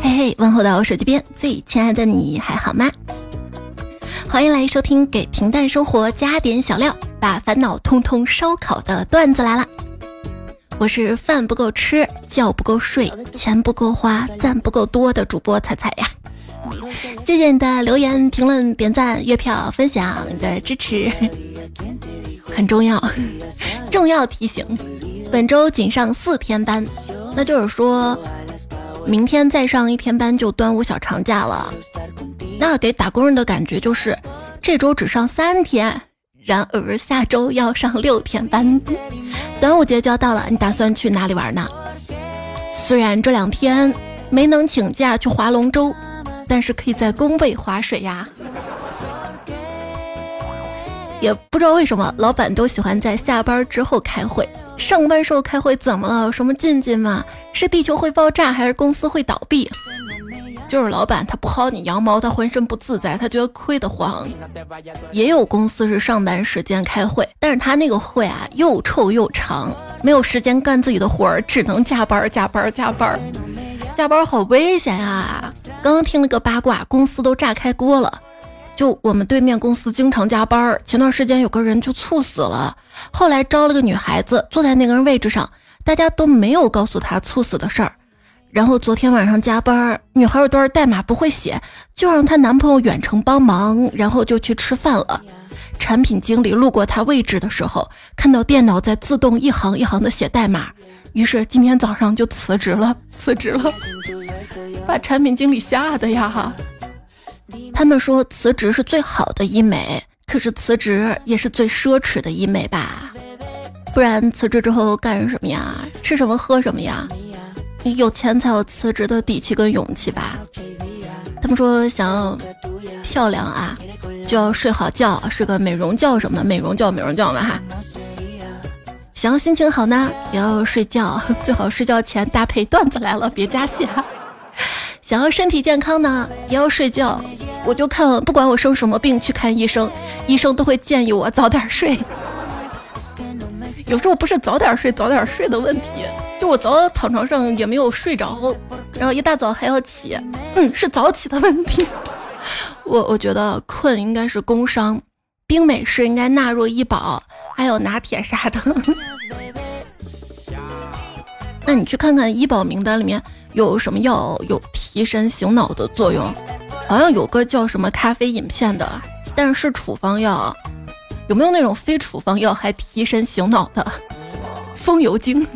嘿嘿，问候到我手机边最亲爱的你还好吗？欢迎来收听给平淡生活加点小料，把烦恼通通烧烤的段子来了。我是饭不够吃，觉不够睡，钱不够花，赞不够多的主播彩彩呀。谢谢你的留言、评论、点赞、月票、分享你的支持，很重要。重要提醒：本周仅上四天班，那就是说，明天再上一天班就端午小长假了。那给打工人的感觉就是，这周只上三天，然而下周要上六天班。端午节就要到了，你打算去哪里玩呢？虽然这两天没能请假去划龙舟。但是可以在工位划水呀，也不知道为什么老板都喜欢在下班之后开会。上班时候开会怎么了？有什么禁忌吗？是地球会爆炸还是公司会倒闭？就是老板他不薅你羊毛，他浑身不自在，他觉得亏得慌。也有公司是上班时间开会，但是他那个会啊又臭又长，没有时间干自己的活儿，只能加班加班加班。加班好危险啊！刚刚听了个八卦，公司都炸开锅了。就我们对面公司经常加班，前段时间有个人就猝死了。后来招了个女孩子坐在那个人位置上，大家都没有告诉她猝死的事儿。然后昨天晚上加班，女孩有段代码不会写，就让她男朋友远程帮忙，然后就去吃饭了。产品经理路过她位置的时候，看到电脑在自动一行一行的写代码。于是今天早上就辞职了，辞职了，把产品经理吓的呀！他们说辞职是最好的医美，可是辞职也是最奢侈的医美吧？不然辞职之后干什么呀？吃什么喝什么呀？有钱才有辞职的底气跟勇气吧？他们说想要漂亮啊，就要睡好觉，睡个美容觉什么的，美容觉，美容觉嘛哈。想要心情好呢，也要睡觉，最好睡觉前搭配段子来了，别加戏哈。想要身体健康呢，也要睡觉。我就看，不管我生什么病，去看医生，医生都会建议我早点睡。有时候不是早点睡早点睡的问题，就我早早躺床上也没有睡着，然后一大早还要起，嗯，是早起的问题。我我觉得困应该是工伤，冰美式应该纳入医保，还有拿铁啥的。那你去看看医保名单里面有什么药有提神醒脑的作用？好像有个叫什么咖啡饮片的，但是处方药。有没有那种非处方药还提神醒脑的？风油精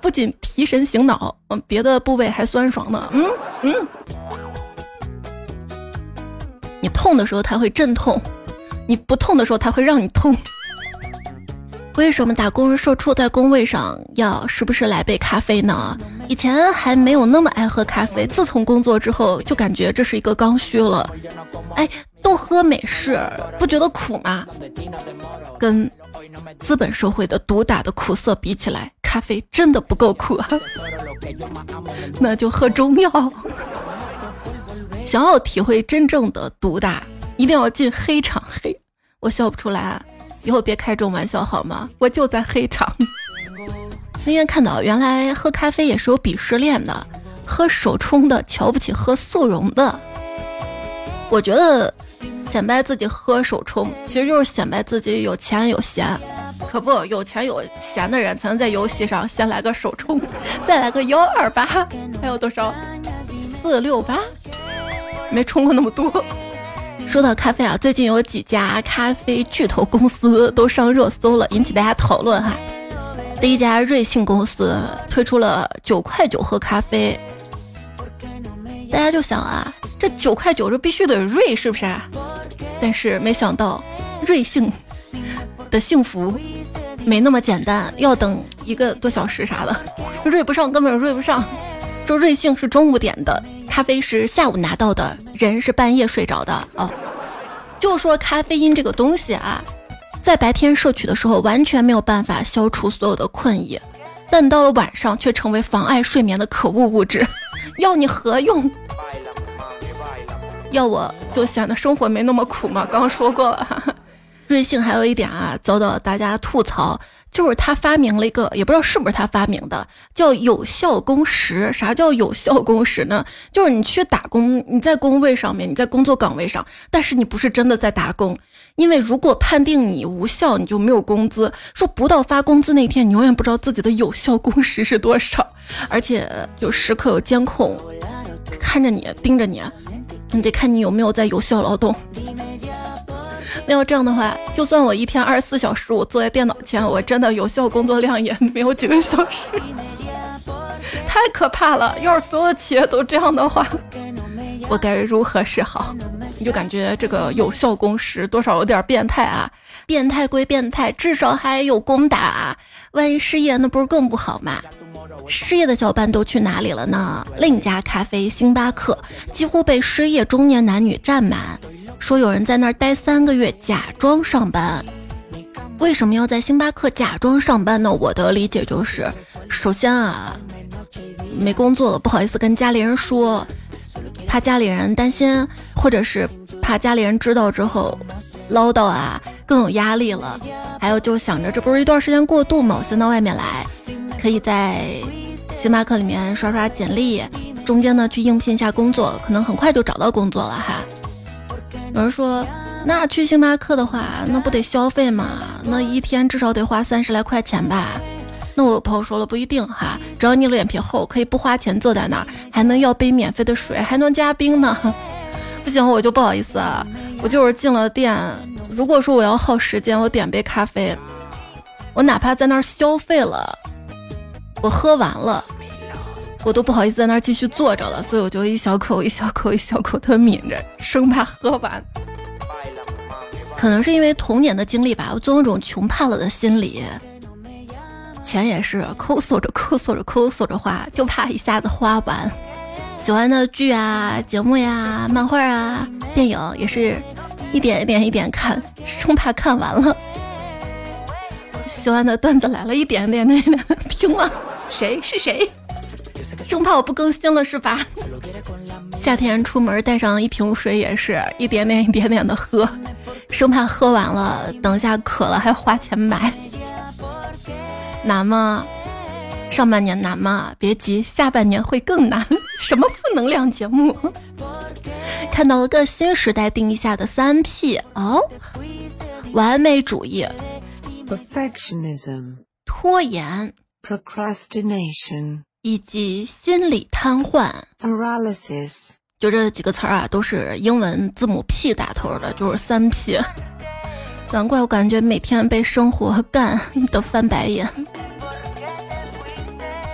不仅提神醒脑，嗯，别的部位还酸爽呢。嗯嗯，你痛的时候它会镇痛，你不痛的时候它会让你痛。为什么打工人社畜在工位上要时不时来杯咖啡呢？以前还没有那么爱喝咖啡，自从工作之后就感觉这是一个刚需了。哎，都喝美式，不觉得苦吗？跟资本社会的毒打的苦涩比起来，咖啡真的不够苦啊！那就喝中药。想要体会真正的毒打，一定要进黑场。黑，我笑不出来。以后别开这种玩笑好吗？我就在黑场。那天看到，原来喝咖啡也是有鄙视链的，喝手冲的瞧不起喝速溶的。我觉得显摆自己喝手冲，其实就是显摆自己有钱有闲。可不，有钱有闲的人才能在游戏上先来个手冲，再来个幺二八，还有多少四六八？没冲过那么多。说到咖啡啊，最近有几家咖啡巨头公司都上热搜了，引起大家讨论哈。第一家瑞幸公司推出了九块九喝咖啡，大家就想啊，这九块九这必须得瑞是不是？但是没想到瑞幸的幸福没那么简单，要等一个多小时啥的，瑞不上根本瑞不上。说瑞幸是中午点的。咖啡是下午拿到的，人是半夜睡着的哦。就说咖啡因这个东西啊，在白天摄取的时候完全没有办法消除所有的困意，但到了晚上却成为妨碍睡眠的可恶物质，要你何用？要我就显得生活没那么苦吗？刚刚说过了。瑞幸还有一点啊，遭到大家吐槽，就是他发明了一个，也不知道是不是他发明的，叫有效工时。啥叫有效工时呢？就是你去打工，你在工位上面，你在工作岗位上，但是你不是真的在打工，因为如果判定你无效，你就没有工资。说不到发工资那天，你永远不知道自己的有效工时是多少，而且就时刻有监控看着你，盯着你，你得看你有没有在有效劳动。那要这样的话，就算我一天二十四小时我坐在电脑前，我真的有效工作量也没有几个小时，太可怕了。要是所有的企业都这样的话，我该如何是好？你就感觉这个有效工时多少有点变态啊！变态归变态，至少还有工打。万一失业，那不是更不好吗？失业的小伙伴都去哪里了呢？另一家咖啡星巴克几乎被失业中年男女占满。说有人在那儿待三个月，假装上班。为什么要在星巴克假装上班呢？我的理解就是，首先啊，没工作了，不好意思跟家里人说，怕家里人担心，或者是怕家里人知道之后唠叨啊，更有压力了。还有就想着这不是一段时间过渡嘛，我？先到外面来，可以在星巴克里面刷刷简历，中间呢去应聘一下工作，可能很快就找到工作了哈。有人说，那去星巴克的话，那不得消费吗？那一天至少得花三十来块钱吧。那我朋友说了，不一定哈，只要你脸皮厚，可以不花钱坐在那儿，还能要杯免费的水，还能加冰呢。不行，我就不好意思啊，我就是进了店，如果说我要耗时间，我点杯咖啡，我哪怕在那儿消费了，我喝完了。我都不好意思在那儿继续坐着了，所以我就一小口一小口一小口的抿着，生怕喝完。可能是因为童年的经历吧，我总有种穷怕了的心理。钱也是抠搜着抠搜着抠搜着花，就怕一下子花完。喜欢的剧啊、节目呀、漫画啊、电影也是一点一点一点看，生怕看完了。喜欢的段子来了一点点点点听了，谁是谁？生怕我不更新了是吧？夏天出门带上一瓶水也是一点点一点点的喝，生怕喝完了，等下渴了还花钱买。难吗？上半年难吗？别急，下半年会更难。什么负能量节目？看到了个新时代定义下的三 P 哦，完美主义，perfectionism，拖延，procrastination。以及心理瘫痪，paralysis，就这几个词儿啊，都是英文字母 P 打头的，就是三 P。难怪我感觉每天被生活干的翻白眼。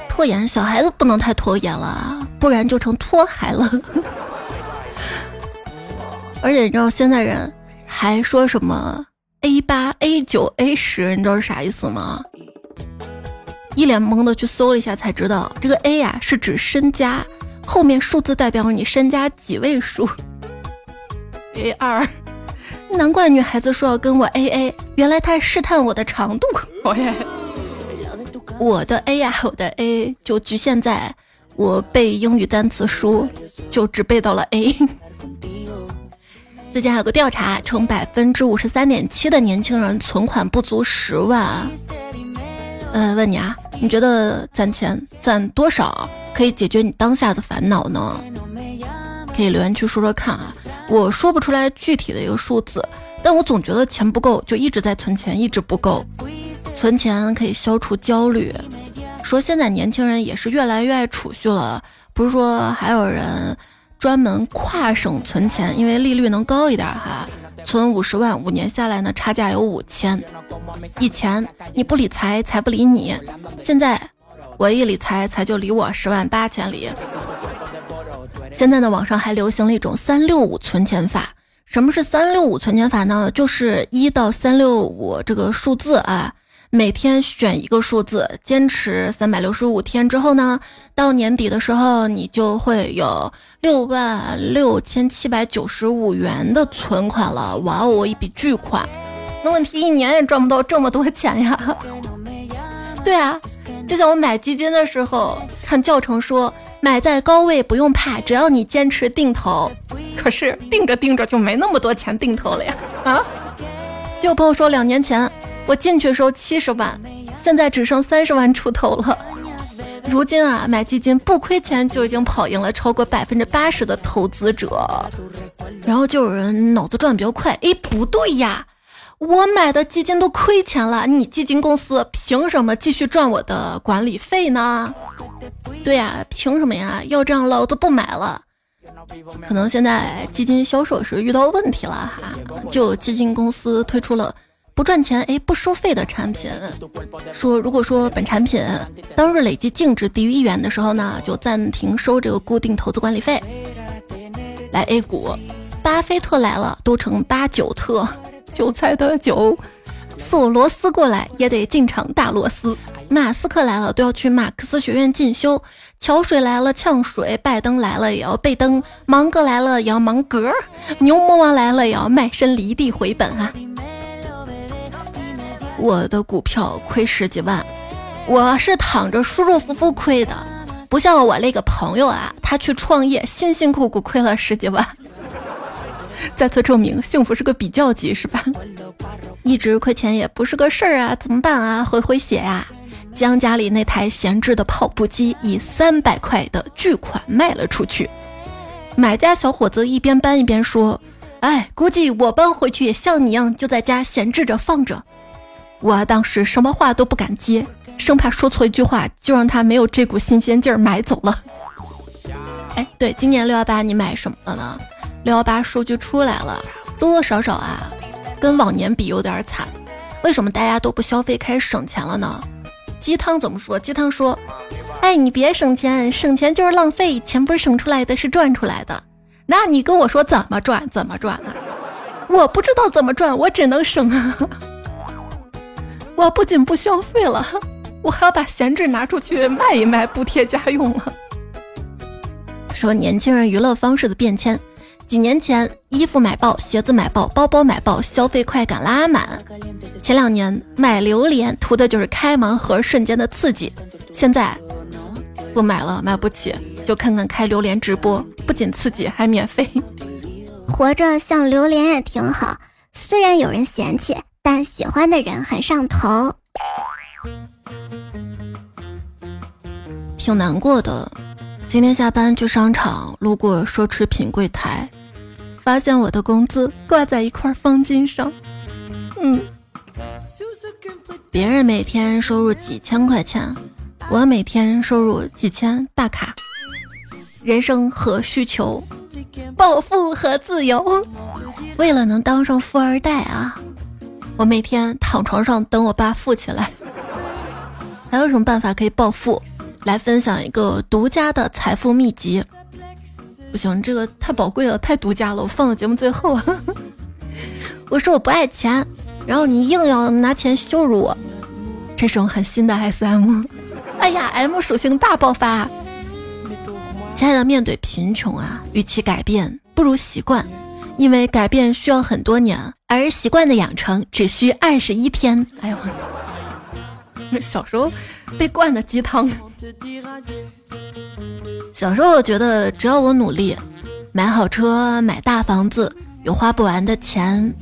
拖延，小孩子不能太拖延了，不然就成拖孩了。而且你知道现在人还说什么 A 八、A 九、A 十，你知道是啥意思吗？一脸懵的去搜了一下，才知道这个 A 呀是指身家，后面数字代表你身家几位数。A 二，难怪女孩子说要跟我 AA，原来她试探我的长度。我的 A 呀，我的 A 就局限在我背英语单词书，就只背到了 A。最近还有个调查，称百分之五十三点七的年轻人存款不足十万。呃，问你啊。你觉得攒钱攒多少可以解决你当下的烦恼呢？可以留言区说说看啊！我说不出来具体的一个数字，但我总觉得钱不够，就一直在存钱，一直不够。存钱可以消除焦虑。说现在年轻人也是越来越爱储蓄了，不是说还有人专门跨省存钱，因为利率能高一点哈。存五十万，五年下来呢，差价有五千。以前你不理财，财不理你；现在我一理财，财就理我十万八千里。现在呢，网上还流行了一种三六五存钱法。什么是三六五存钱法呢？就是一到三六五这个数字啊。每天选一个数字，坚持三百六十五天之后呢，到年底的时候，你就会有六万六千七百九十五元的存款了。哇哦，一笔巨款！那问题一年也赚不到这么多钱呀。对啊，就像我买基金的时候，看教程说买在高位不用怕，只要你坚持定投。可是定着定着就没那么多钱定投了呀。啊，就有朋友说两年前。我进去的时候七十万，现在只剩三十万出头了。如今啊，买基金不亏钱就已经跑赢了超过百分之八十的投资者。然后就有人脑子转的比较快，哎，不对呀，我买的基金都亏钱了，你基金公司凭什么继续赚我的管理费呢？对呀，凭什么呀？要这样，老子不买了。可能现在基金销售是遇到问题了哈，就基金公司推出了。不赚钱哎，不收费的产品，说如果说本产品当日累计净值低于一元的时候呢，就暂停收这个固定投资管理费。来 A 股，巴菲特来了都成八九特，韭菜的韭，索罗斯过来也得进场大螺丝，马斯克来了都要去马克思学院进修，桥水来了呛水，拜登来了也要背灯，芒格来了也要芒格，牛魔王来了也要卖身离地回本啊。我的股票亏十几万，我是躺着舒舒服服亏的，不像我那个朋友啊，他去创业，辛辛苦苦亏了十几万。再次证明，幸福是个比较级，是吧？一直亏钱也不是个事儿啊，怎么办啊？回回血呀！将家里那台闲置的跑步机以三百块的巨款卖了出去。买家小伙子一边搬一边说：“哎，估计我搬回去也像你一样，就在家闲置着放着。”我当时什么话都不敢接，生怕说错一句话就让他没有这股新鲜劲儿买走了。哎，对，今年六幺八你买什么了呢？六幺八数据出来了，多多少少啊，跟往年比有点惨。为什么大家都不消费，开始省钱了呢？鸡汤怎么说？鸡汤说：哎，你别省钱，省钱就是浪费，钱不是省出来的，是赚出来的。那你跟我说怎么赚？怎么赚呢？我不知道怎么赚，我只能省啊。我不仅不消费了，我还要把闲置拿出去卖一卖，补贴家用了。说年轻人娱乐方式的变迁，几年前衣服买爆，鞋子买爆，包包买爆，消费快感拉满。前两年买榴莲图的就是开盲盒瞬间的刺激，现在不买了，买不起，就看看开榴莲直播，不仅刺激还免费。活着像榴莲也挺好，虽然有人嫌弃。但喜欢的人很上头，挺难过的。今天下班去商场，路过奢侈品柜台，发现我的工资挂在一块方巾上。嗯，别人每天收入几千块钱，我每天收入几千大卡。人生何需求？暴富和自由。为了能当上富二代啊！我每天躺床上等我爸富起来，还有什么办法可以暴富？来分享一个独家的财富秘籍。不行，这个太宝贵了，太独家了，我放到节目最后。我说我不爱钱，然后你硬要拿钱羞辱我，这种很新的 SM。哎呀，M 属性大爆发！亲爱的，面对贫穷啊，与其改变，不如习惯。因为改变需要很多年，而习惯的养成只需二十一天。哎呦，我小时候被灌的鸡汤。小时候我觉得只要我努力，买好车、买大房子，有花不完的钱。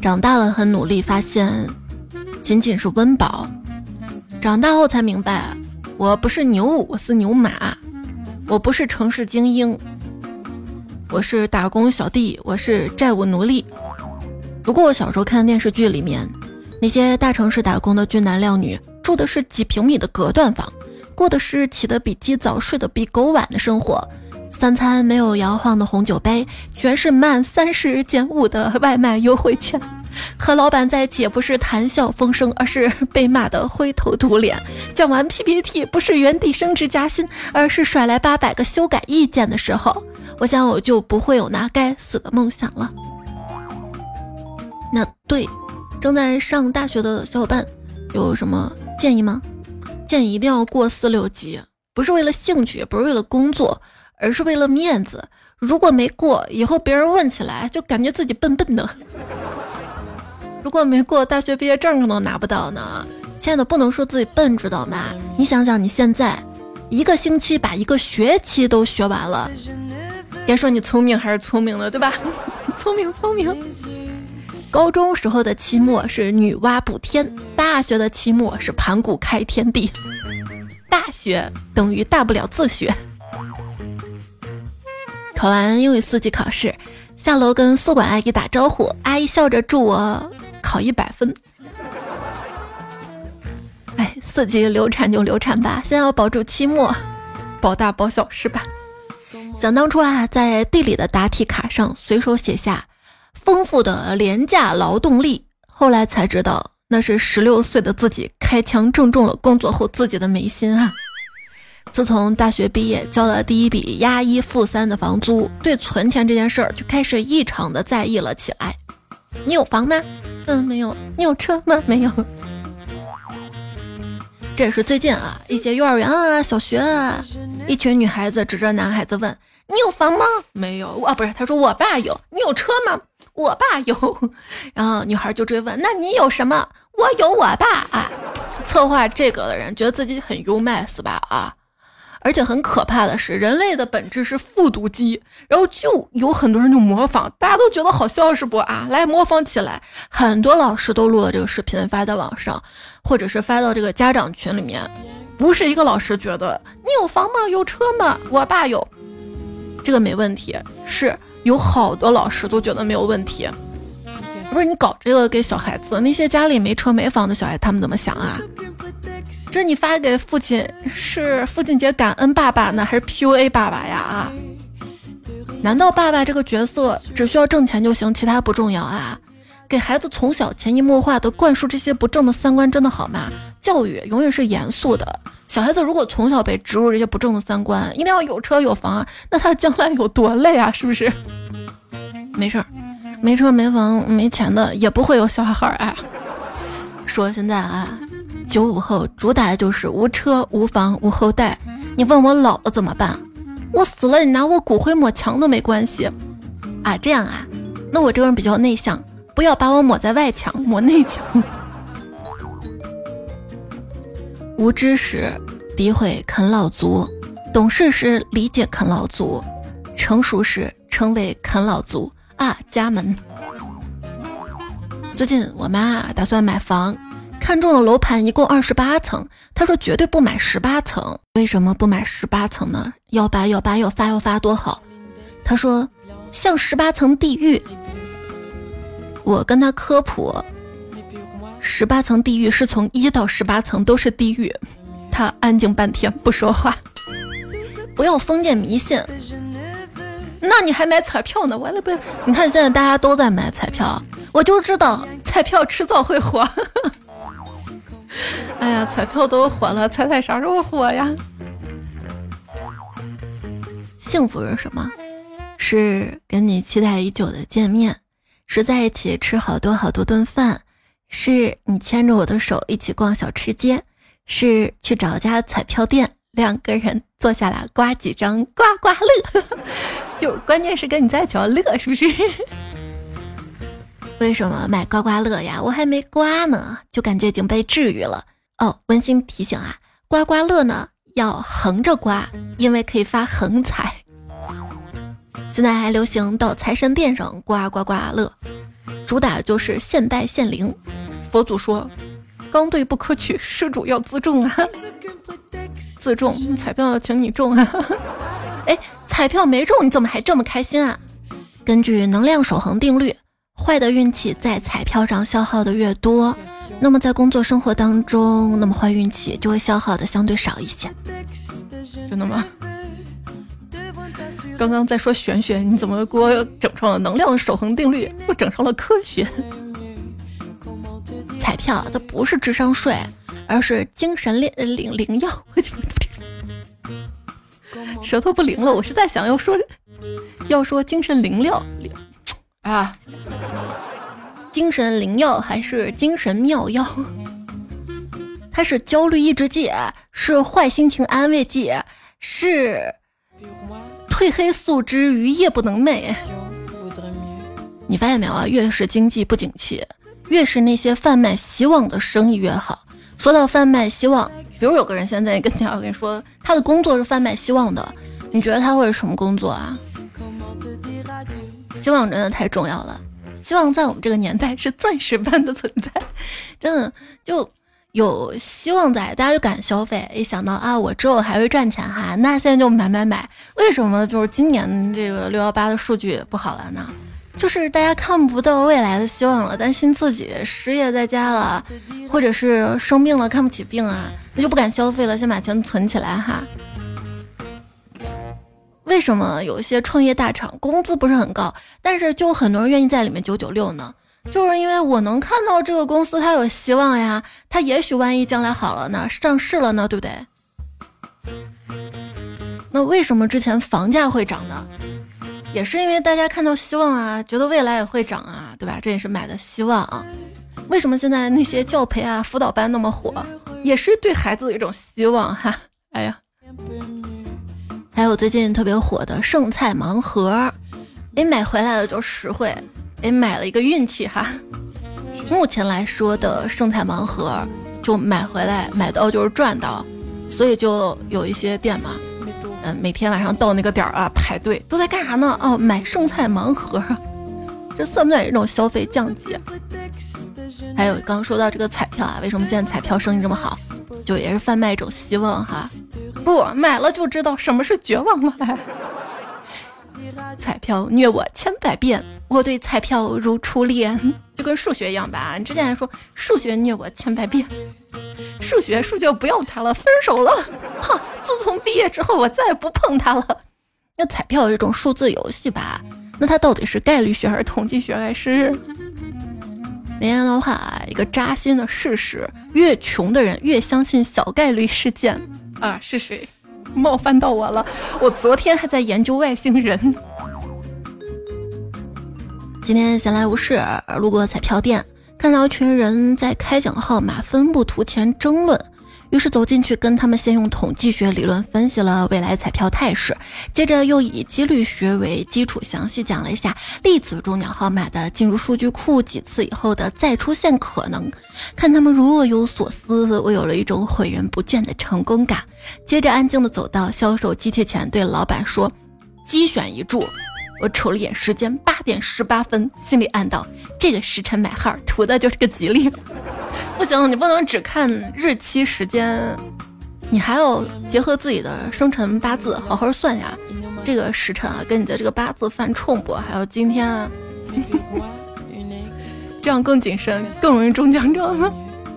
长大了很努力，发现仅仅是温饱。长大后才明白，我不是牛，我是牛马，我不是城市精英。我是打工小弟，我是债务奴隶。不过我小时候看的电视剧里面，那些大城市打工的俊男靓女，住的是几平米的隔断房，过的是起得比鸡早、睡得比狗晚的生活，三餐没有摇晃的红酒杯，全是满三十减五的外卖优惠券。和老板在一起也不是谈笑风生，而是被骂得灰头土脸。讲完 PPT 不是原地升职加薪，而是甩来八百个修改意见的时候。我想我就不会有那该死的梦想了。那对，正在上大学的小伙伴有什么建议吗？建议一定要过四六级，不是为了兴趣，也不是为了工作，而是为了面子。如果没过，以后别人问起来就感觉自己笨笨的。如果没过，大学毕业证可能拿不到呢。亲爱的，不能说自己笨，知道吗？你想想，你现在一个星期把一个学期都学完了。别说你聪明还是聪明的，对吧？聪明聪明。高中时候的期末是女娲补天，大学的期末是盘古开天地，大学等于大不了自学。考完英语四级考试，下楼跟宿管阿姨打招呼，阿姨笑着祝我考一百分。哎，四级流产就流产吧，先要保住期末，保大保小是吧？想当初啊，在地理的答题卡上随手写下丰富的廉价劳动力，后来才知道那是十六岁的自己开枪正中了工作后自己的眉心啊。自从大学毕业，交了第一笔押一付三的房租，对存钱这件事儿就开始异常的在意了起来。你有房吗？嗯，没有。你有车吗？没有。这是最近啊，一些幼儿园啊、小学啊，一群女孩子指着男孩子问：“你有房吗？”没有。啊，不是，他说我爸有。你有车吗？我爸有。然后女孩就追问：“那你有什么？”我有我爸啊。策划这个的人觉得自己很幽默是吧？啊。而且很可怕的是，人类的本质是复读机，然后就有很多人就模仿，大家都觉得好笑是不啊？来模仿起来，很多老师都录了这个视频发在网上，或者是发到这个家长群里面。不是一个老师觉得你有房吗？有车吗？我爸有，这个没问题。是有好多老师都觉得没有问题。不是你搞这个给小孩子，那些家里没车没房的小孩，他们怎么想啊？这你发给父亲是父亲节感恩爸爸呢，还是 PUA 爸爸呀？啊？难道爸爸这个角色只需要挣钱就行，其他不重要啊？给孩子从小潜移默化的灌输这些不正的三观，真的好吗？教育永远是严肃的。小孩子如果从小被植入这些不正的三观，一定要有车有房啊，那他将来有多累啊？是不是？没事儿，没车没房没钱的也不会有小孩儿啊。说现在啊。九五后主打的就是无车无房无后代，你问我老了怎么办？我死了你拿我骨灰抹墙都没关系啊！这样啊？那我这个人比较内向，不要把我抹在外墙，抹内墙。无知时诋毁啃老族，懂事时理解啃老族，成熟时称为啃老族啊！家门。最近我妈打算买房。看中的楼盘一共二十八层，他说绝对不买十八层。为什么不买十八层呢？幺八幺八要发要发多好。他说像十八层地狱。我跟他科普，十八层地狱是从一到十八层都是地狱。他安静半天不说话。不要封建迷信。那你还买彩票呢？完了不？你看现在大家都在买彩票，我就知道彩票迟早会火。哎呀，彩票都火了，彩彩啥时候火呀？幸福是什么？是跟你期待已久的见面，是在一起吃好多好多顿饭，是你牵着我的手一起逛小吃街，是去找家彩票店，两个人坐下来刮几张刮刮乐，就关键是跟你在一起要乐，是不是？为什么买刮刮乐呀？我还没刮呢，就感觉已经被治愈了。哦，温馨提醒啊，刮刮乐呢要横着刮，因为可以发横财。现在还流行到财神殿上刮刮刮乐，主打就是现拜现灵。佛祖说，刚兑不可取，施主要自重啊，自重。彩票要请你中啊！哎，彩票没中，你怎么还这么开心啊？根据能量守恒定律。坏的运气在彩票上消耗的越多，那么在工作生活当中，那么坏运气就会消耗的相对少一些。真的吗？刚刚在说玄学，你怎么给我整成了能量守恒定律，又整成了科学？彩票它不是智商税，而是精神灵灵灵药。舌头不灵了，我是在想要说，要说精神灵料灵。啊，精神灵药还是精神妙药？它是焦虑抑制剂，是坏心情安慰剂，是褪黑素之于夜不能寐。你发现没有啊？越是经济不景气，越是那些贩卖希望的生意越好。说到贩卖希望，比如有个人现在跟你我跟你说，他的工作是贩卖希望的，你觉得他会是什么工作啊？希望真的太重要了，希望在我们这个年代是钻石般的存在，真的就有希望在，大家就敢消费。一想到啊，我之后还会赚钱哈，那现在就买买买。为什么就是今年这个六幺八的数据不好了呢？就是大家看不到未来的希望了，担心自己失业在家了，或者是生病了看不起病啊，那就不敢消费了，先把钱存起来哈。为什么有一些创业大厂工资不是很高，但是就很多人愿意在里面九九六呢？就是因为我能看到这个公司它有希望呀，它也许万一将来好了呢，上市了呢，对不对？那为什么之前房价会涨呢？也是因为大家看到希望啊，觉得未来也会涨啊，对吧？这也是买的希望啊。为什么现在那些教培啊、辅导班那么火，也是对孩子的一种希望哈。哎呀。还有最近特别火的剩菜盲盒，哎，买回来了就实惠，哎，买了一个运气哈。目前来说的剩菜盲盒，就买回来买到就是赚到，所以就有一些店嘛，嗯，每天晚上到那个点儿啊排队，都在干啥呢？哦，买剩菜盲盒，这算不算一种消费降级？还有刚刚说到这个彩票啊，为什么现在彩票生意这么好？就也是贩卖一种希望哈。不买了就知道什么是绝望了。彩票虐我千百遍，我对彩票如初恋，就跟数学一样吧。你之前还说数学虐我千百遍，数学数学不要它了，分手了。哈，自从毕业之后，我再也不碰它了。那彩票这种数字游戏吧，那它到底是概率学还是统计学还是？那样的话，一个扎心的事实：越穷的人越相信小概率事件。啊，是谁冒犯到我了？我昨天还在研究外星人。今天闲来无事，路过彩票店，看到一群人在开奖号码分布图前争论。于是走进去，跟他们先用统计学理论分析了未来彩票态势，接着又以几率学为基础，详细讲了一下粒子中奖号码的进入数据库几次以后的再出现可能。看他们若有所思，我有了一种诲人不倦的成功感。接着安静的走到销售机器前，对老板说：“机选一注。”我瞅了眼时间，八点十八分，心里暗道：这个时辰买号，图的就是个吉利。不行，你不能只看日期时间，你还要结合自己的生辰八字，好好算下这个时辰啊，跟你的这个八字犯冲不？还有今天啊，这样更谨慎，更容易中奖中。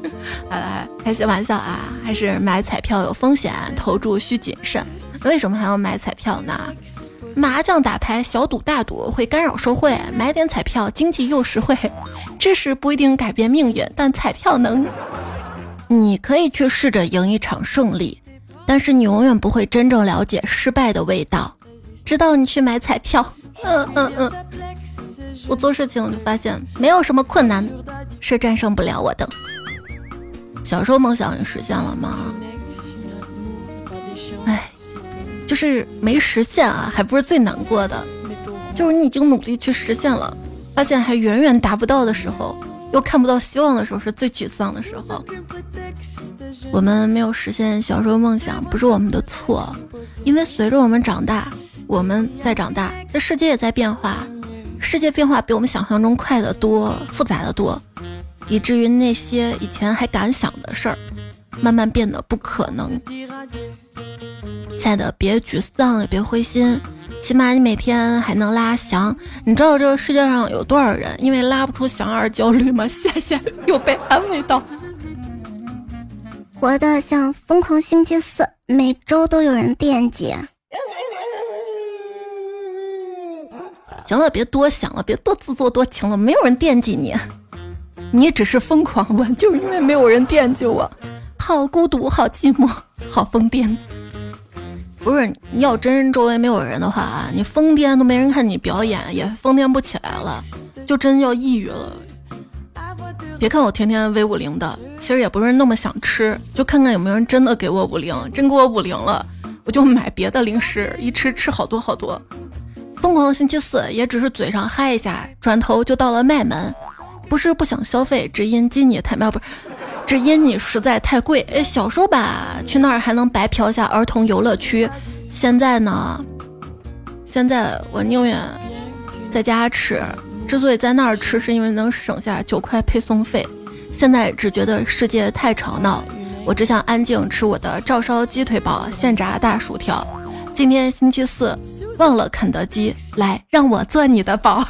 来来，开些玩笑啊，还是买彩票有风险，投注需谨慎。为什么还要买彩票呢？麻将、打牌、小赌、大赌会干扰社会，买点彩票，经济又实惠。知识不一定改变命运，但彩票能。你可以去试着赢一场胜利，但是你永远不会真正了解失败的味道。直到你去买彩票。嗯嗯嗯。我做事情我就发现，没有什么困难是战胜不了我的。小时候梦想实现了吗？就是没实现啊，还不是最难过的，就是你已经努力去实现了，发现还远远达不到的时候，又看不到希望的时候，是最沮丧的时候。我们没有实现小时候梦想，不是我们的错，因为随着我们长大，我们在长大，这世界也在变化，世界变化比我们想象中快得多，复杂的多，以至于那些以前还敢想的事儿，慢慢变得不可能。亲爱的，别沮丧，也别灰心，起码你每天还能拉翔。你知道这个世界上有多少人因为拉不出翔而焦虑吗？谢谢，又被安慰到。活得像疯狂星期四，每周都有人惦记。行了，别多想了，别多自作多情了，没有人惦记你，你只是疯狂了，就是因为没有人惦记我，好孤独，好寂寞，好疯癫。不是要真周围没有人的话啊，你疯癫都没人看你表演，也疯癫不起来了，就真要抑郁了。别看我天天 V 五零的，其实也不是那么想吃，就看看有没有人真的给我五零，真给我五零了，我就买别的零食，一吃吃好多好多。疯狂的星期四也只是嘴上嗨一下，转头就到了麦门。不是不想消费，只因金你太妙，不是。只因你实在太贵。哎，小时候吧，去那儿还能白嫖下儿童游乐区。现在呢？现在我宁愿在家吃。之所以在那儿吃，是因为能省下九块配送费。现在只觉得世界太吵闹，我只想安静吃我的照烧鸡腿堡、现炸大薯条。今天星期四，忘了肯德基，来让我做你的宝。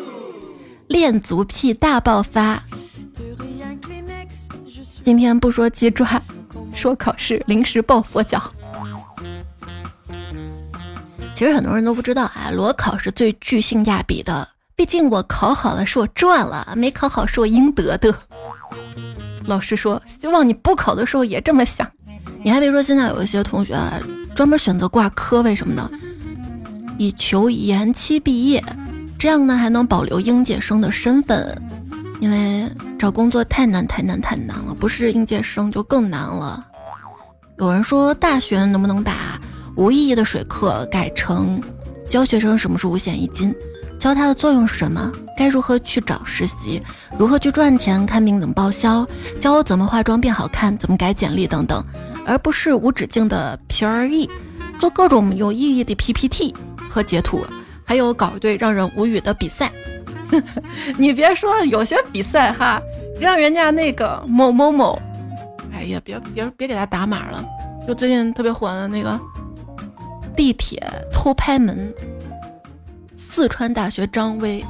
恋足癖大爆发。今天不说鸡爪，说考试临时抱佛脚。其实很多人都不知道啊，裸考是最具性价比的。毕竟我考好了是我赚了，没考好是我应得的。老师说，希望你不考的时候也这么想。你还别说，现在有一些同学啊，专门选择挂科，为什么呢？以求延期毕业，这样呢还能保留应届生的身份。因为找工作太难太难太难了，不是应届生就更难了。有人说，大学能不能把无意义的水课改成教学生什么是五险一金，教他的作用是什么，该如何去找实习，如何去赚钱，看病怎么报销，教我怎么化妆变好看，怎么改简历？等等，而不是无止境的 P R E，做各种有意义的 P P T 和截图，还有搞一堆让人无语的比赛。你别说，有些比赛哈，让人家那个某某某，哎呀，别别别给他打码了。就最近特别火的那个地铁偷拍门，四川大学张威，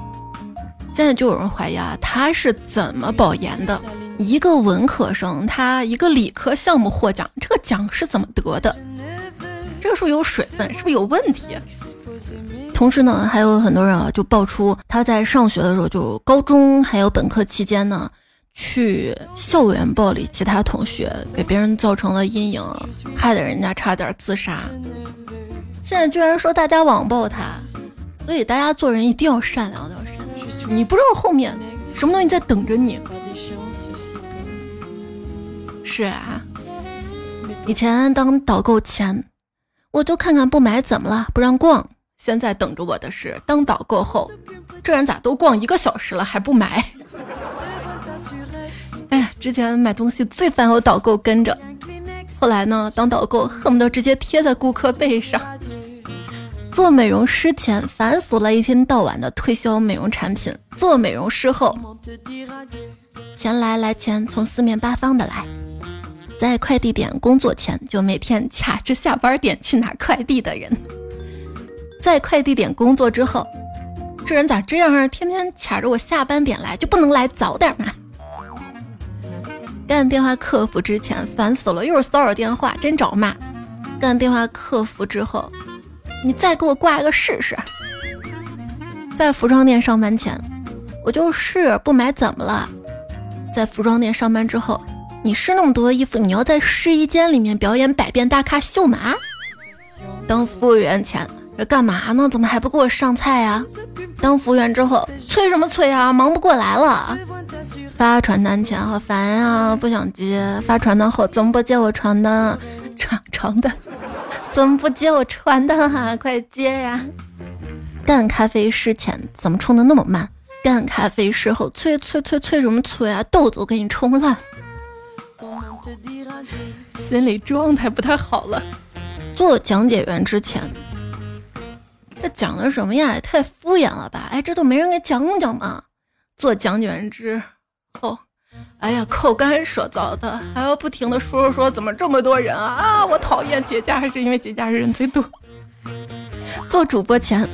现在就有人怀疑啊，他是怎么保研的？一个文科生，他一个理科项目获奖，这个奖是怎么得的？这个是不是有水分？是不是有问题？同时呢，还有很多人啊，就爆出他在上学的时候，就高中还有本科期间呢，去校园暴力其他同学，给别人造成了阴影，害得人家差点自杀。现在居然说大家网暴他，所以大家做人一定要善良，要善良。你不知道后面什么东西在等着你。是啊，以前当导购前，我就看看不买怎么了，不让逛。现在等着我的是当导购后，这人咋都逛一个小时了还不买？哎呀，之前买东西最烦有导购跟着，后来呢，当导购恨不得直接贴在顾客背上。做美容师前烦死了，一天到晚的推销美容产品；做美容师后，钱来来钱从四面八方的来。在快递点工作前，就每天卡着下班点去拿快递的人。在快递点工作之后，这人咋这样啊？天天卡着我下班点来，就不能来早点吗？干电话客服之前烦死了，又是骚扰电话，真找骂。干电话客服之后，你再给我挂一个试试。在服装店上班前，我就试不买怎么了？在服装店上班之后，你试那么多衣服，你要在试衣间里面表演百变大咖秀吗？当服务员前。这干嘛呢？怎么还不给我上菜呀？当服务员之后催什么催啊？忙不过来了。发传单前好烦呀，不想接。发传单后怎么不接我传单？传传单怎么不接我传单啊？快接呀！干咖啡师前怎么冲的那么慢？干咖啡师后催催催催什么催啊？豆子我给你冲烂。心理状态不太好了。做讲解员之前。讲的什么呀？也太敷衍了吧！哎，这都没人给讲讲吗？做讲解员之后，哎呀，口干舌燥的，还要不停的说说说，怎么这么多人啊？啊，我讨厌节假日，因为节假日人最多。做主播前，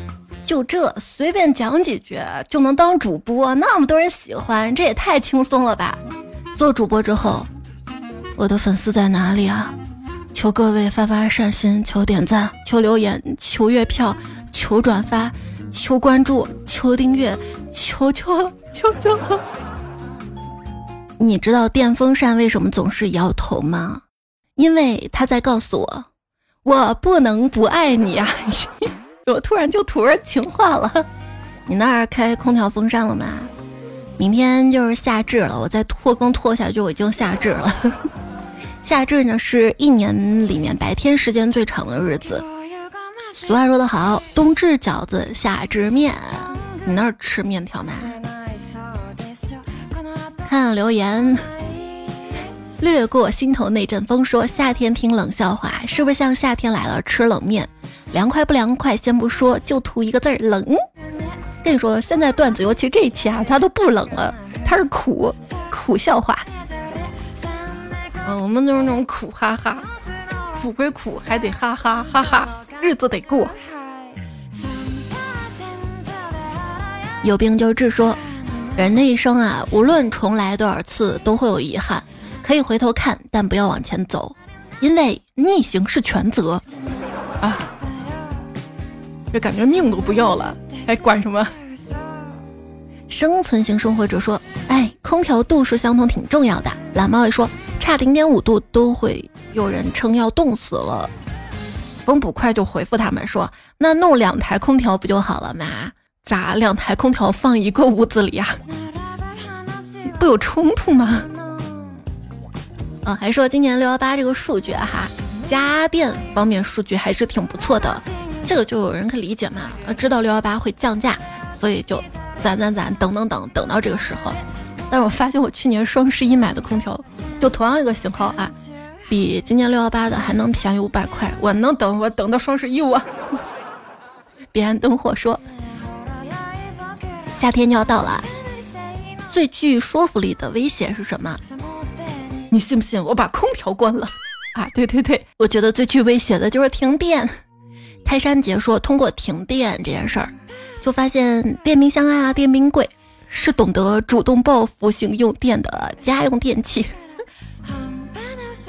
就这随便讲几句就能当主播，那么多人喜欢，这也太轻松了吧？做主播之后，我的粉丝在哪里啊？求各位发发善心，求点赞，求留言，求月票。求转发，求关注，求订阅，求求求求！你知道电风扇为什么总是摇头吗？因为他在告诉我，我不能不爱你啊！我突然就吐儿情话了。你那儿开空调风扇了吗？明天就是夏至了，我再拖更拖下去，我已经夏至了。夏至呢，是一年里面白天时间最长的日子。俗话说得好，冬至饺子，夏至面。你那儿吃面条吗？看留言，掠过心头那阵风，说夏天听冷笑话，是不是像夏天来了吃冷面？凉快不凉快先不说，就图一个字儿冷。跟你说，现在段子尤其这一期啊，它都不冷了，它是苦。苦笑话。嗯，我们就是那种苦哈哈，苦归苦，还得哈哈哈哈，日子得过。有病就治，说人的一生啊，无论重来多少次，都会有遗憾。可以回头看，但不要往前走，因为逆行是全责啊！这感觉命都不要了，还管什么？生存型生活者说：“哎，空调度数相同挺重要的。”懒猫也说：“差零点五度都会有人称要冻死了。”风捕快就回复他们说：“那弄两台空调不就好了吗？咋两台空调放一个屋子里呀？不有冲突吗？”嗯，还说今年六幺八这个数据哈，家电方面数据还是挺不错的，这个就有人可以理解嘛，知道六幺八会降价，所以就攒攒攒，等等等，等到这个时候。但是我发现我去年双十一买的空调，就同样一个型号啊，比今年六幺八的还能便宜五百块，我能等，我等到双十一我。彼岸灯火说，夏天就要到了，最具说服力的威胁是什么？你信不信我把空调关了啊？对对对，我觉得最具威胁的就是停电。泰山姐说，通过停电这件事儿，就发现电冰箱啊、电冰柜是懂得主动报复性用电的家用电器。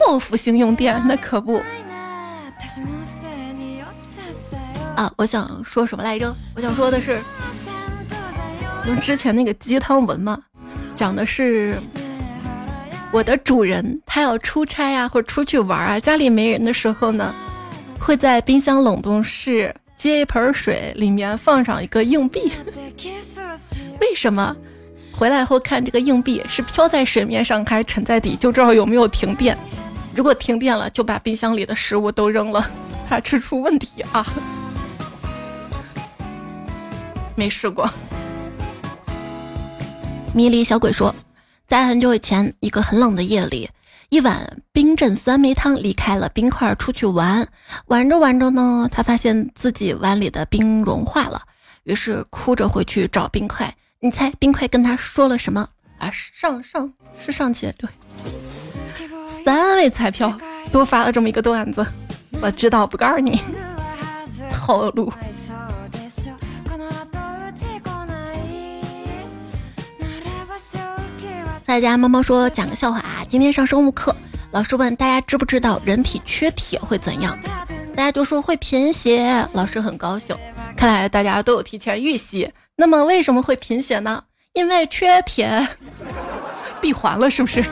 报复性用电那可不。啊，我想说什么来着？我想说的是，用之前那个鸡汤文嘛，讲的是。我的主人他要出差啊，或者出去玩啊，家里没人的时候呢，会在冰箱冷冻室接一盆水，里面放上一个硬币。为什么？回来后看这个硬币是飘在水面上还是沉在底，就知道有没有停电。如果停电了，就把冰箱里的食物都扔了，怕吃出问题啊。没试过。迷离小鬼说。在很久以前，一个很冷的夜里，一碗冰镇酸梅汤离开了冰块出去玩，玩着玩着呢，他发现自己碗里的冰融化了，于是哭着回去找冰块。你猜冰块跟他说了什么？啊，上上是上期对，三位彩票多发了这么一个段子，我知道不告诉你，套路。在家猫猫说讲个笑话啊！今天上生物课，老师问大家知不知道人体缺铁会怎样？大家就说会贫血。老师很高兴，看来大家都有提前预习。那么为什么会贫血呢？因为缺铁，闭环了是不是？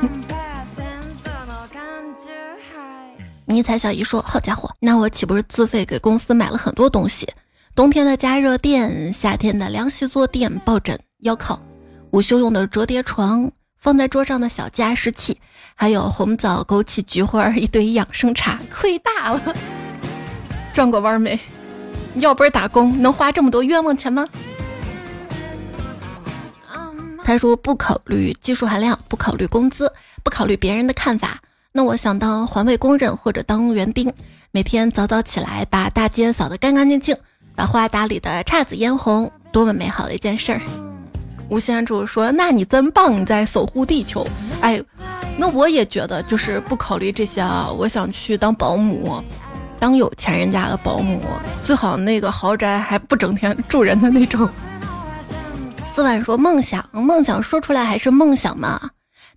迷彩小姨说：好家伙，那我岂不是自费给公司买了很多东西？冬天的加热垫，夏天的凉席坐垫、抱枕、腰靠，午休用的折叠床。放在桌上的小加湿器，还有红枣、枸杞、菊花，一堆养生茶，亏大了。转过弯没？要不是打工，能花这么多冤枉钱吗？他说不考虑技术含量，不考虑工资，不考虑别人的看法。那我想当环卫工人或者当园丁，每天早早起来把大街扫得干干净净，把花打理的姹紫嫣红，多么美好的一件事儿。吴先主说：“那你真棒，你在守护地球。”哎，那我也觉得，就是不考虑这些啊，我想去当保姆，当有钱人家的保姆，最好那个豪宅还不整天住人的那种。四万说：“梦想，梦想说出来还是梦想嘛，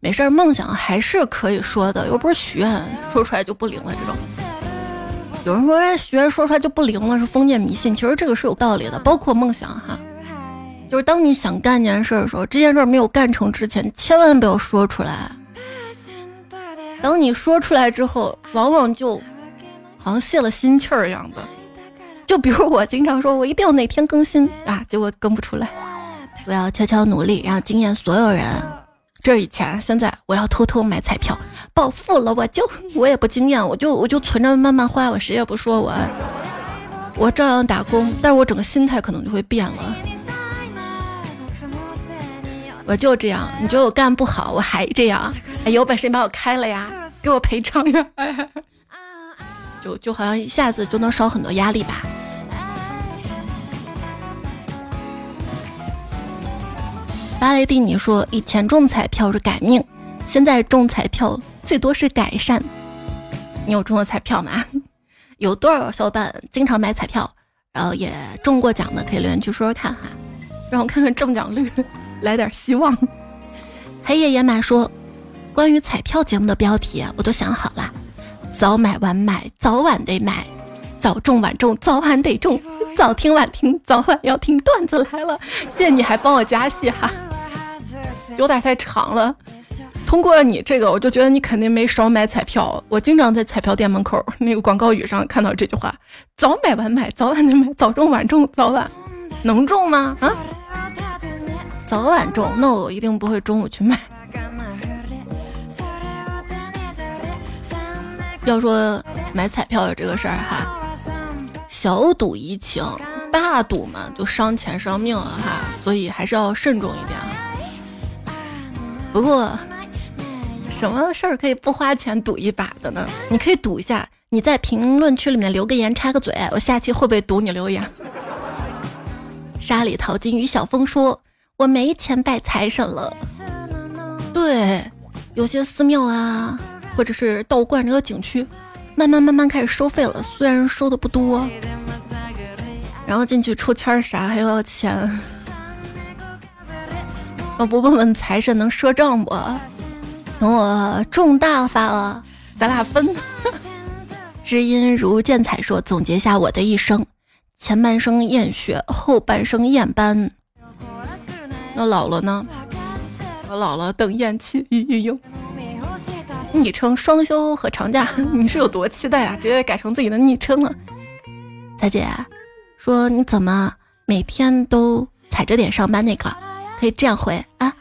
没事儿，梦想还是可以说的，又不是许愿，说出来就不灵了。这种有人说许愿说出来就不灵了，是封建迷信，其实这个是有道理的，包括梦想哈。”就是当你想干件事的时候，这件事没有干成之前，千万不要说出来。等你说出来之后，往往就好像泄了心气儿一样的。就比如我经常说，我一定要哪天更新啊，结果更不出来。我要悄悄努力，让惊艳所有人。这以前，现在我要偷偷买彩票，暴富了，我就 我也不惊艳，我就我就存着慢慢花，我谁也不说我，我照样打工，但是我整个心态可能就会变了。我就这样，你觉得我干不好，我还这样，有本事你把我开了呀，给我赔偿呀，就就好像一下子就能少很多压力吧。巴雷蒂尼说，以前中彩票是改命，现在中彩票最多是改善。你有中过彩票吗？有多少小伙伴经常买彩票，然后也中过奖的，可以留言区说说看哈，让我看看中奖率，来点希望。黑夜野马说，关于彩票节目的标题我都想好了，早买晚买，早晚得买，早中晚中，早晚得中，早听晚听，早晚要听。段子来了，谢谢你还帮我加戏哈，有点太长了。通过你这个，我就觉得你肯定没少买彩票。我经常在彩票店门口那个广告语上看到这句话：早买晚买，早晚得买，早中晚中，早晚能中吗？啊，早晚中，那我一定不会中午去买。要说买彩票的这个事儿哈，小赌怡情，大赌嘛就伤钱伤命了哈，所以还是要慎重一点。不过。什么事儿可以不花钱赌一把的呢？你可以赌一下，你在评论区里面留个言，插个嘴，我下期会不会赌你留言？沙里淘金与小峰说：“我没钱拜财神了。”对，有些寺庙啊，或者是道观这个景区，慢慢慢慢开始收费了，虽然收的不多，然后进去抽签啥还要钱。要不问问财神能赊账不？等我中大发了，咱俩分。知音如见彩说：“总结下我的一生，前半生厌学，后半生厌班。那老了呢？我老了等厌气。昵称双休和长假，你是有多期待啊？直接改成自己的昵称了。彩姐说：你怎么每天都踩着点上班？那个可以这样回啊。”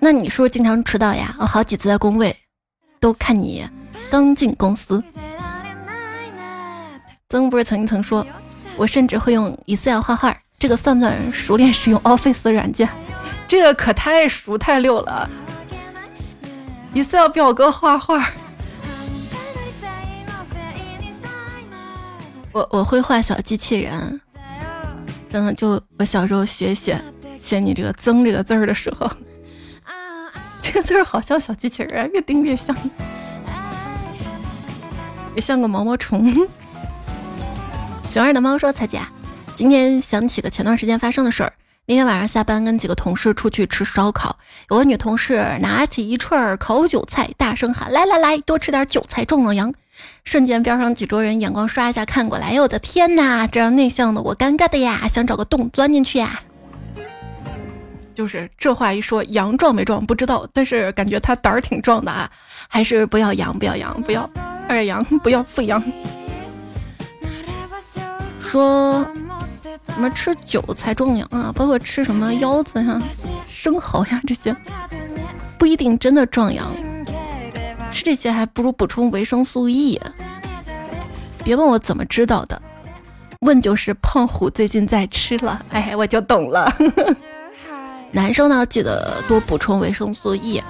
那你是不是经常迟到呀？我好几次在工位，都看你刚进公司。曾不是曾经曾说，我甚至会用 Excel 画画，这个算不算熟练使用 Office 软件？这个可太熟太溜了，Excel 表格画画。我我会画小机器人，真的就我小时候学写写你这个曾这个字儿的时候。这个字儿好像小机器人，越盯越像，也像个毛毛虫。熊二的猫说：“彩姐，今天想起个前段时间发生的事儿。那天晚上下班，跟几个同事出去吃烧烤，有个女同事拿起一串烤韭菜，大声喊：‘来来来，多吃点韭菜，壮壮阳！’瞬间，边上几桌人眼光刷一下看过来，哎我的天哪！这样内向的我尴尬的呀，想找个洞钻进去呀。”就是这话一说，羊壮没壮不知道，但是感觉他胆儿挺壮的啊！还是不要羊，不要羊，不要二羊，不要富羊。说什么吃韭菜壮阳啊？包括吃什么腰子呀、生蚝呀这些，不一定真的壮阳。吃这些还不如补充维生素 E。别问我怎么知道的，问就是胖虎最近在吃了，哎，我就懂了。男生呢，记得多补充维生素 E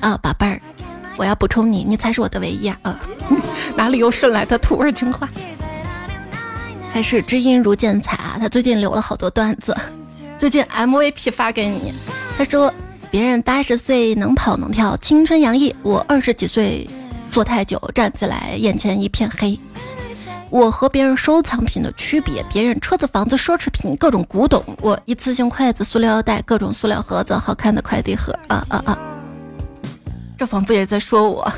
啊，宝贝儿，我要补充你，你才是我的唯一啊！哪里又顺来的土味情话？还是知音如见彩啊？他最近留了好多段子，最近 MVP 发给你。他说，别人八十岁能跑能跳，青春洋溢，我二十几岁坐太久，站起来眼前一片黑。我和别人收藏品的区别，别人车子、房子、奢侈品，各种古董；我一次性筷子、塑料袋，各种塑料盒子，好看的快递盒。啊啊啊！这仿佛也在说我。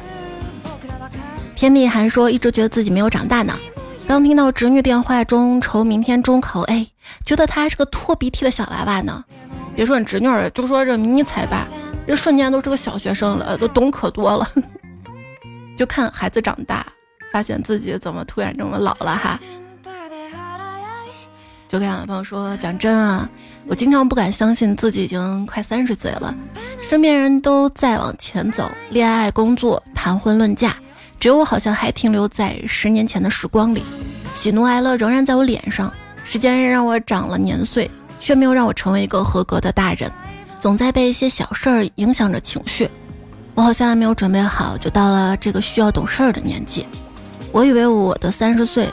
天地还说一直觉得自己没有长大呢。刚听到侄女电话中愁明天中考，哎，觉得她还是个拖鼻涕的小娃娃呢。别说你侄女了，就说这迷你彩吧，这瞬间都是个小学生了，都懂可多了。就看孩子长大。发现自己怎么突然这么老了哈？就跟朋友说，讲真啊，我经常不敢相信自己已经快三十岁了，身边人都在往前走，恋爱、工作、谈婚论嫁，只有我好像还停留在十年前的时光里，喜怒哀乐仍然在我脸上，时间让我长了年岁，却没有让我成为一个合格的大人，总在被一些小事儿影响着情绪，我好像还没有准备好，就到了这个需要懂事儿的年纪。我以为我的三十岁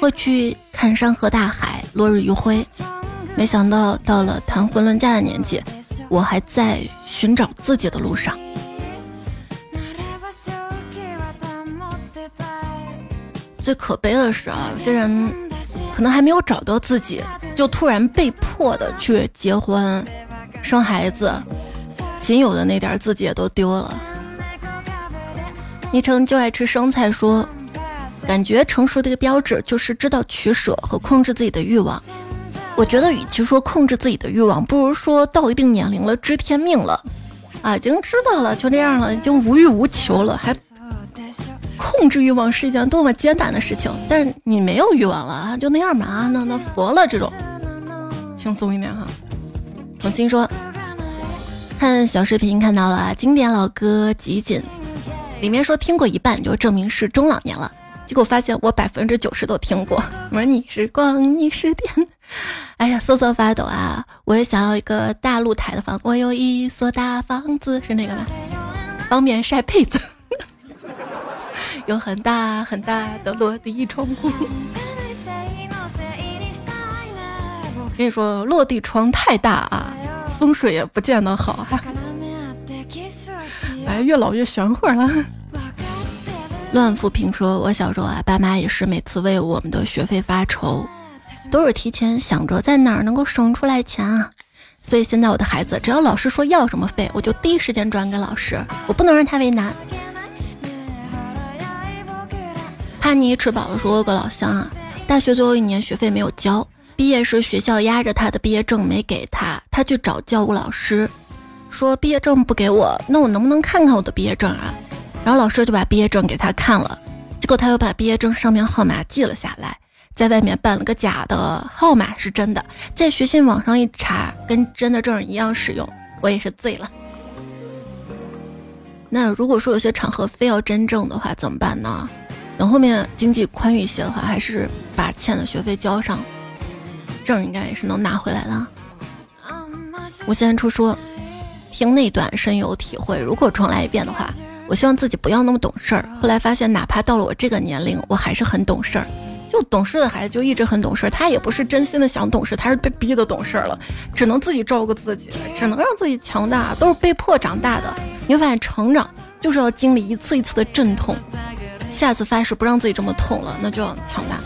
会去看山河大海、落日余晖，没想到到了谈婚论嫁的年纪，我还在寻找自己的路上。最可悲的是啊，有些人可能还没有找到自己，就突然被迫的去结婚、生孩子，仅有的那点自己也都丢了。昵称就爱吃生菜说，感觉成熟的一个标志就是知道取舍和控制自己的欲望。我觉得与其说控制自己的欲望，不如说到一定年龄了知天命了，啊，已经知道了就这样了，已经无欲无求了，还控制欲望是一件多么艰难的事情。但是你没有欲望了啊，就那样嘛啊，那那佛了这种，轻松一点哈。重新说，看小视频看到了经典老歌集锦。里面说听过一半就证明是中老年了，结果发现我百分之九十都听过。我说你是光，你是电，哎呀瑟瑟发抖啊！我也想要一个大露台的房子，我有一所大房子，是那个吧？方便晒被子，有很大很大的落地窗户。跟你说，落地窗太大啊，风水也不见得好。哎，越老越玄乎了。乱扶贫说：“我小时候啊，爸妈也是每次为我们的学费发愁，都是提前想着在哪儿能够省出来钱啊。所以现在我的孩子，只要老师说要什么费，我就第一时间转给老师，我不能让他为难。”哈尼吃饱了说：“我有个老乡啊，大学最后一年学费没有交，毕业时学校压着他的毕业证没给他，他去找教务老师。”说毕业证不给我，那我能不能看看我的毕业证啊？然后老师就把毕业证给他看了，结果他又把毕业证上面号码记了下来，在外面办了个假的号码是真的，在学信网上一查，跟真的证一样使用，我也是醉了。那如果说有些场合非要真正的话怎么办呢？等后面经济宽裕一些的话，还是把欠的学费交上，证应该也是能拿回来的。我先出说。听那段深有体会。如果重来一遍的话，我希望自己不要那么懂事儿。后来发现，哪怕到了我这个年龄，我还是很懂事儿。就懂事的孩子就一直很懂事，他也不是真心的想懂事，他是被逼的懂事了，只能自己照顾自己，只能让自己强大，都是被迫长大的。你会发现，成长就是要经历一次一次的阵痛。下次发誓不让自己这么痛了，那就要强大。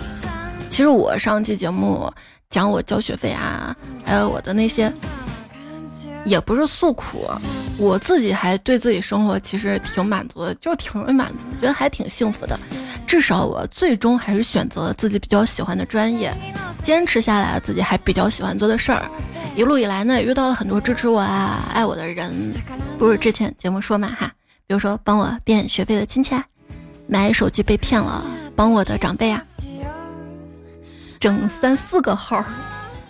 其实我上期节目讲我交学费啊，还有我的那些。也不是诉苦，我自己还对自己生活其实挺满足的，就挺容易满足，觉得还挺幸福的。至少我最终还是选择了自己比较喜欢的专业，坚持下来了自己还比较喜欢做的事儿。一路以来呢，也遇到了很多支持我啊、爱我的人。不是之前节目说嘛哈，比如说帮我垫学费的亲戚，买手机被骗了帮我的长辈啊，整三四个号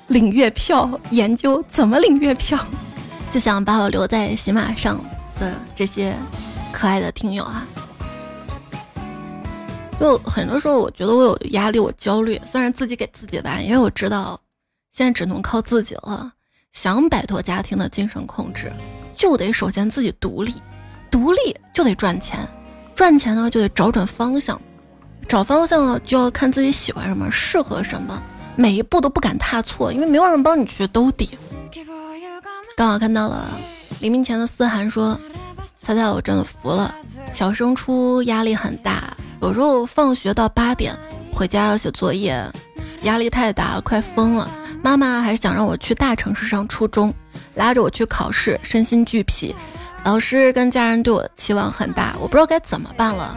领月票，研究怎么领月票。就想把我留在喜马上的这些可爱的听友啊，就很多时候我觉得我有压力，我焦虑，虽然自己给自己的，因为我知道现在只能靠自己了。想摆脱家庭的精神控制，就得首先自己独立，独立就得赚钱，赚钱呢就得找准方向，找方向呢就要看自己喜欢什么，适合什么，每一步都不敢踏错，因为没有人帮你去兜底。刚好看到了黎明前的思涵说：“猜猜我真的服了，小升初压力很大，有时候放学到八点回家要写作业，压力太大了，快疯了。妈妈还是想让我去大城市上初中，拉着我去考试，身心俱疲。老师跟家人对我期望很大，我不知道该怎么办了。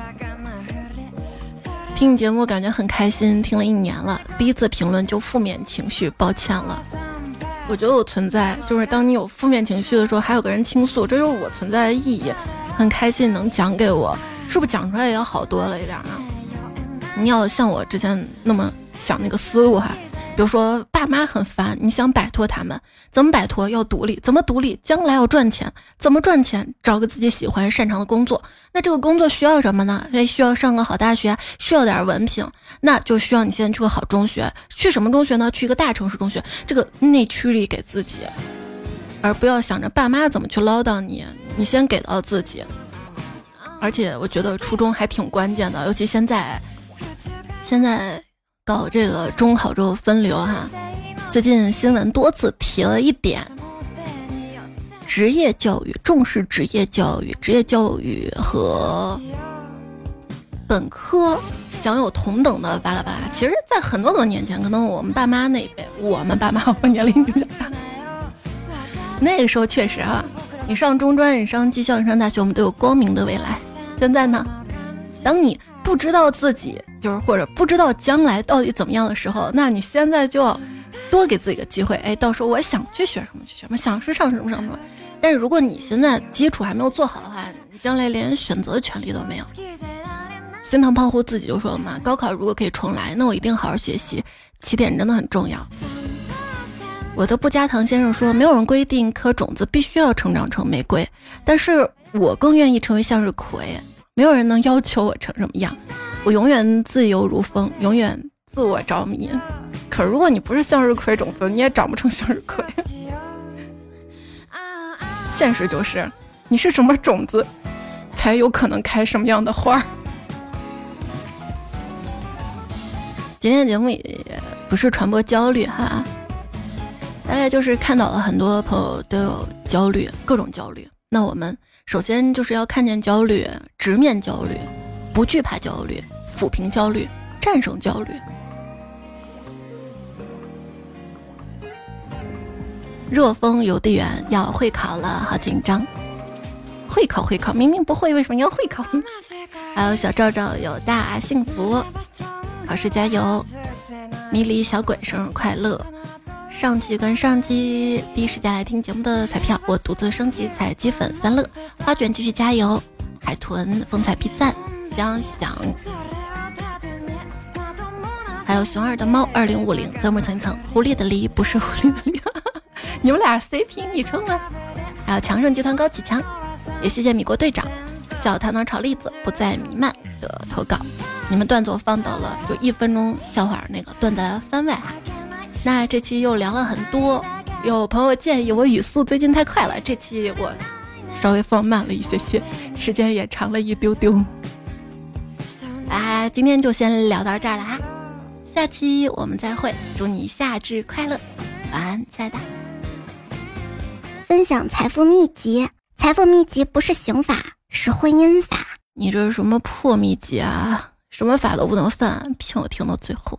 听你节目感觉很开心，听了一年了，第一次评论就负面情绪，抱歉了。”我觉得我存在，就是当你有负面情绪的时候，还有个人倾诉，这就是我存在的意义。很开心能讲给我，是不是讲出来也好多了一点啊？你要像我之前那么想那个思路哈。比如说，爸妈很烦，你想摆脱他们，怎么摆脱？要独立，怎么独立？将来要赚钱，怎么赚钱？找个自己喜欢、擅长的工作。那这个工作需要什么呢？哎，需要上个好大学，需要点文凭，那就需要你现在去个好中学。去什么中学呢？去一个大城市中学，这个内驱力给自己，而不要想着爸妈怎么去唠叨你，你先给到自己。而且我觉得初中还挺关键的，尤其现在，现在。搞这个中考之后分流哈，最近新闻多次提了一点，职业教育重视职业教育，职业教育和本科享有同等的巴拉巴拉。其实，在很多多年前，可能我们爸妈那一辈，我们爸妈我年龄比较大，那个时候确实啊，你上中专，你上技校，你上大学，我们都有光明的未来。现在呢，当你不知道自己就是或者不知道将来到底怎么样的时候，那你现在就要多给自己个机会。哎，到时候我想去学什么去学什么，想是上什么上什么。但是如果你现在基础还没有做好的话，你将来连选择的权利都没有。心疼胖虎自己就说了嘛，高考如果可以重来，那我一定好好学习，起点真的很重要。我的不加糖先生说，没有人规定一颗种子必须要成长成玫瑰，但是我更愿意成为向日葵。没有人能要求我成什么样，我永远自由如风，永远自我着迷。可如果你不是向日葵种子，你也长不成向日葵。现实就是，你是什么种子，才有可能开什么样的花儿。今天的节目也不是传播焦虑哈，大概就是看到了很多朋友都有焦虑，各种焦虑。那我们首先就是要看见焦虑，直面焦虑，不惧怕焦虑，抚平焦虑，战胜焦虑。若风邮递员要会考了，好紧张！会考会考，明明不会，为什么要会考？还有小赵赵有大幸福。考试加油！迷离小鬼生日快乐！上期跟上期第一时间来听节目的彩票，我独自升级采积粉三乐。花卷继续加油！海豚风采必赞，想想，还有熊二的猫。二零五零，泽木层层。狐狸的狸不是狐狸的狸，你们俩 CP 昵称吗？还有强盛集团高启强，也谢谢米国队长。小糖糖炒栗子不再弥漫的投稿。你们段子我放到了，就一分钟笑话那个段子来番外哈。那这期又聊了很多，有朋友建议我语速最近太快了，这期我稍微放慢了一些些，时间也长了一丢丢。啊，今天就先聊到这儿了哈，下期我们再会，祝你夏至快乐，晚安，亲爱的。分享财富秘籍，财富秘籍不是刑法，是婚姻法。你这是什么破秘籍啊？什么法都不能犯，骗我听到最后。